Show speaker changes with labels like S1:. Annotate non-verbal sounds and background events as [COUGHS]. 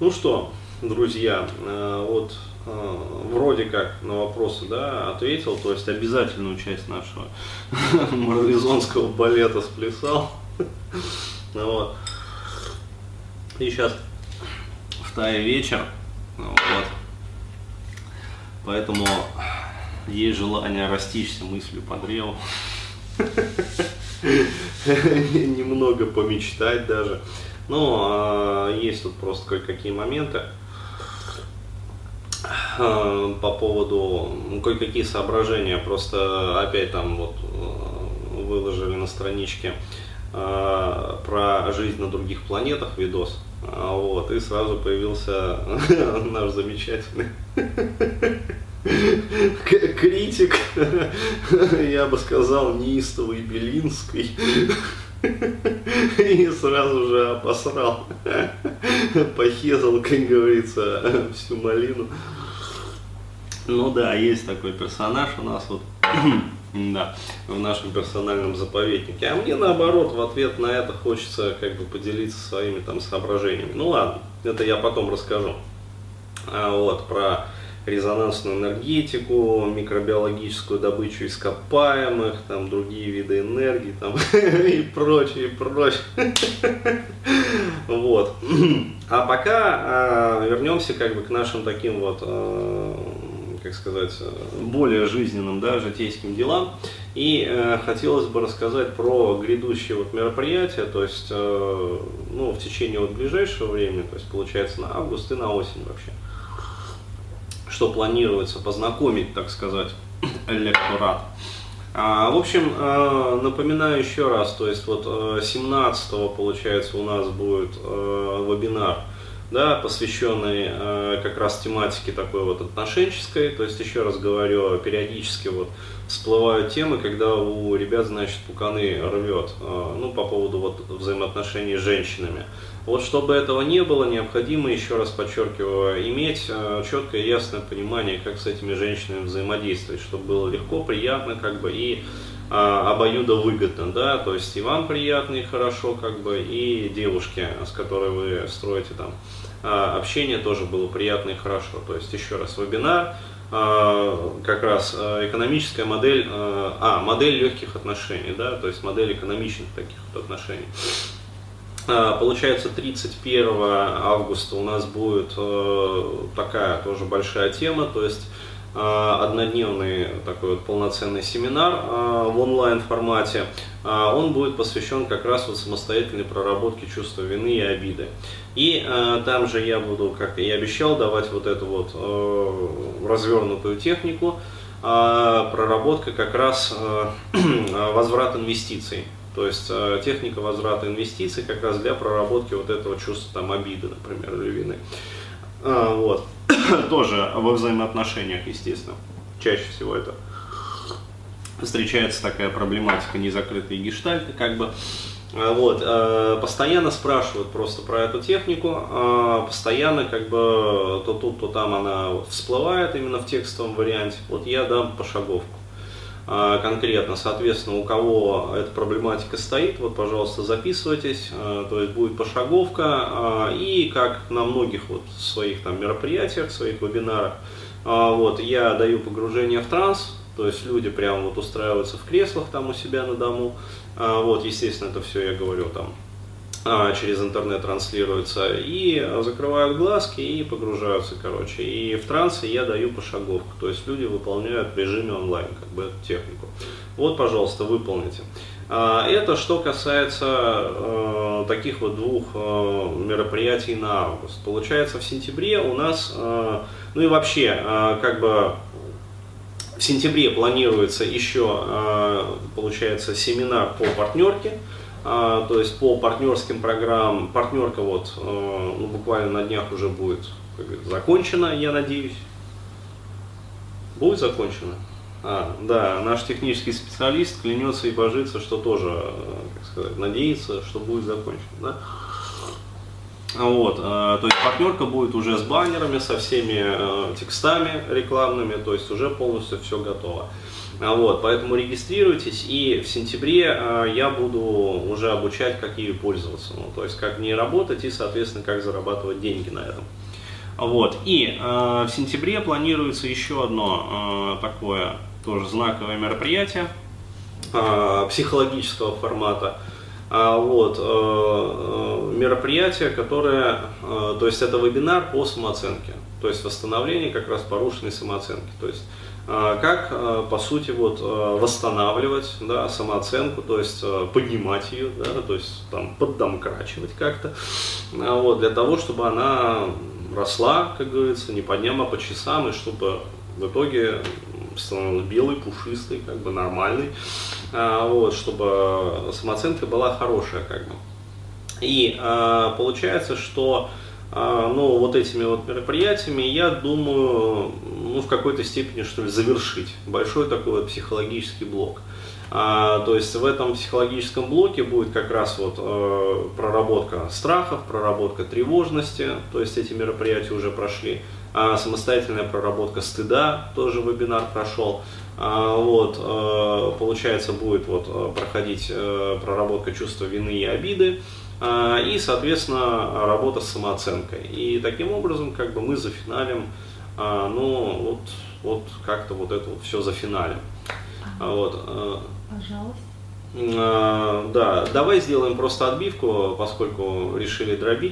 S1: Ну что, друзья, э, вот э, вроде как на вопросы да, ответил, то есть обязательную часть нашего [LAUGHS] марлезонского балета сплясал. [LAUGHS] Вот. И сейчас в Тае вечер, ну вот. поэтому есть желание растичься мыслью по древу. [LAUGHS] Немного помечтать даже. Ну, а есть тут просто кое-какие моменты а, по поводу ну, кое-какие соображения. Просто опять там вот э, выложили на страничке а, про жизнь на других планетах видос. Вот, и сразу появился [LAUGHS] наш замечательный [LAUGHS] критик, [LAUGHS] я бы сказал, неистовый Белинский. [LAUGHS] И сразу же обосрал. [LAUGHS] Похезал, как говорится, всю малину. Ну да, есть такой персонаж у нас вот, [CLEARS THROAT] да, в нашем персональном заповеднике. А мне наоборот, в ответ на это хочется как бы поделиться своими там соображениями. Ну ладно, это я потом расскажу. А вот про резонансную энергетику, микробиологическую добычу ископаемых, там другие виды энергии там, [LAUGHS] и прочее, и прочее. Вот. А пока а, вернемся как бы к нашим таким вот, а, как сказать, более жизненным, да, житейским делам. И э, хотелось бы рассказать про грядущее вот мероприятие, то есть, э, ну, в течение вот ближайшего времени, то есть, получается, на август и на осень вообще что планируется познакомить, так сказать, [CLEARS THROAT] электорат. А, в общем, а, напоминаю еще раз, то есть вот 17 э, получается у нас будет а, вебинар, да, посвященный а, как раз тематике такой вот отношенческой, то есть еще раз говорю, периодически вот всплывают темы, когда у ребят, значит, пуканы рвет, а, ну, по поводу вот взаимоотношений с женщинами. Вот чтобы этого не было, необходимо, еще раз подчеркиваю, иметь э, четкое и ясное понимание, как с этими женщинами взаимодействовать, чтобы было легко, приятно, как бы, и а, обоюдо выгодно, да, то есть и вам приятно и хорошо, как бы, и девушке, с которой вы строите там а, общение, тоже было приятно и хорошо. То есть еще раз вебинар, а, как раз экономическая модель, а, модель легких отношений, да, то есть модель экономичных таких вот отношений. Получается, 31 августа у нас будет э, такая тоже большая тема, то есть однодневный такой вот полноценный семинар э, в онлайн формате. Он будет посвящен как раз вот самостоятельной проработке чувства вины и обиды. И там же я буду, как и обещал, давать вот эту вот развернутую технику, проработка как раз [CLEARS THROAT] возврат инвестиций. То есть э, техника возврата инвестиций как раз для проработки вот этого чувства там обиды, например, или вины. А, вот. [COUGHS] Тоже во взаимоотношениях, естественно. Чаще всего это встречается такая проблематика незакрытые гештальты, как бы. А, вот, э, постоянно спрашивают просто про эту технику, а, постоянно как бы то тут, то там она всплывает именно в текстовом варианте. Вот я дам пошаговку. А, конкретно. Соответственно, у кого эта проблематика стоит, вот, пожалуйста, записывайтесь. А, то есть будет пошаговка. А, и как на многих вот своих там мероприятиях, своих вебинарах, вот, я даю погружение в транс, то есть люди прямо вот устраиваются в креслах там у себя на дому. Вот, естественно, это все я говорю там через интернет транслируется, и закрывают глазки и погружаются, короче. И в трансе я даю пошаговку, то есть люди выполняют в режиме онлайн, как бы эту технику. Вот, пожалуйста, выполните. А, это что касается э, таких вот двух э, мероприятий на август. Получается, в сентябре у нас, э, ну и вообще, как бы в сентябре планируется еще, получается, семинар по партнерке. А, то есть по партнерским программам, партнерка вот э, ну, буквально на днях уже будет как говорится, закончена, я надеюсь. Будет закончена? А, да, наш технический специалист клянется и божится, что тоже, э, как сказать, надеется, что будет закончена. Да? Вот, э, то есть партнерка будет уже с баннерами, со всеми текстами рекламными, то есть уже полностью все готово. А, вот, поэтому регистрируйтесь, и в сентябре э, я буду уже обучать, как ею пользоваться. Ну, то есть, как в ней работать и, соответственно, как зарабатывать деньги на этом. Вот. И э, в сентябре планируется еще одно э, такое тоже знаковое мероприятие э, психологического формата. А, вот, э, мероприятие, которое, э, то есть это вебинар по самооценке, то есть восстановление как раз порушенной самооценки. То есть как, по сути, вот, восстанавливать да, самооценку, то есть поднимать ее, да, то есть там, поддомкрачивать как-то, вот, для того, чтобы она росла, как говорится, не по дням, а по часам, и чтобы в итоге становился белый, пушистый, как бы нормальный, а, вот, чтобы самооценка была хорошая, как бы. И а, получается, что а, ну, вот этими вот мероприятиями, я думаю, ну, в какой-то степени, что ли, завершить большой такой вот психологический блок. А, то есть в этом психологическом блоке будет как раз вот э, проработка страхов, проработка тревожности, то есть эти мероприятия уже прошли, а самостоятельная проработка стыда, тоже вебинар прошел. А, вот, э, получается, будет вот э, проходить э, проработка чувства вины и обиды, а, и, соответственно, работа с самооценкой. И таким образом, как бы мы зафиналим, а, ну, вот, вот как-то вот это вот все зафиналим. Вот.
S2: Пожалуйста.
S1: Да, давай сделаем просто отбивку, поскольку решили дробить.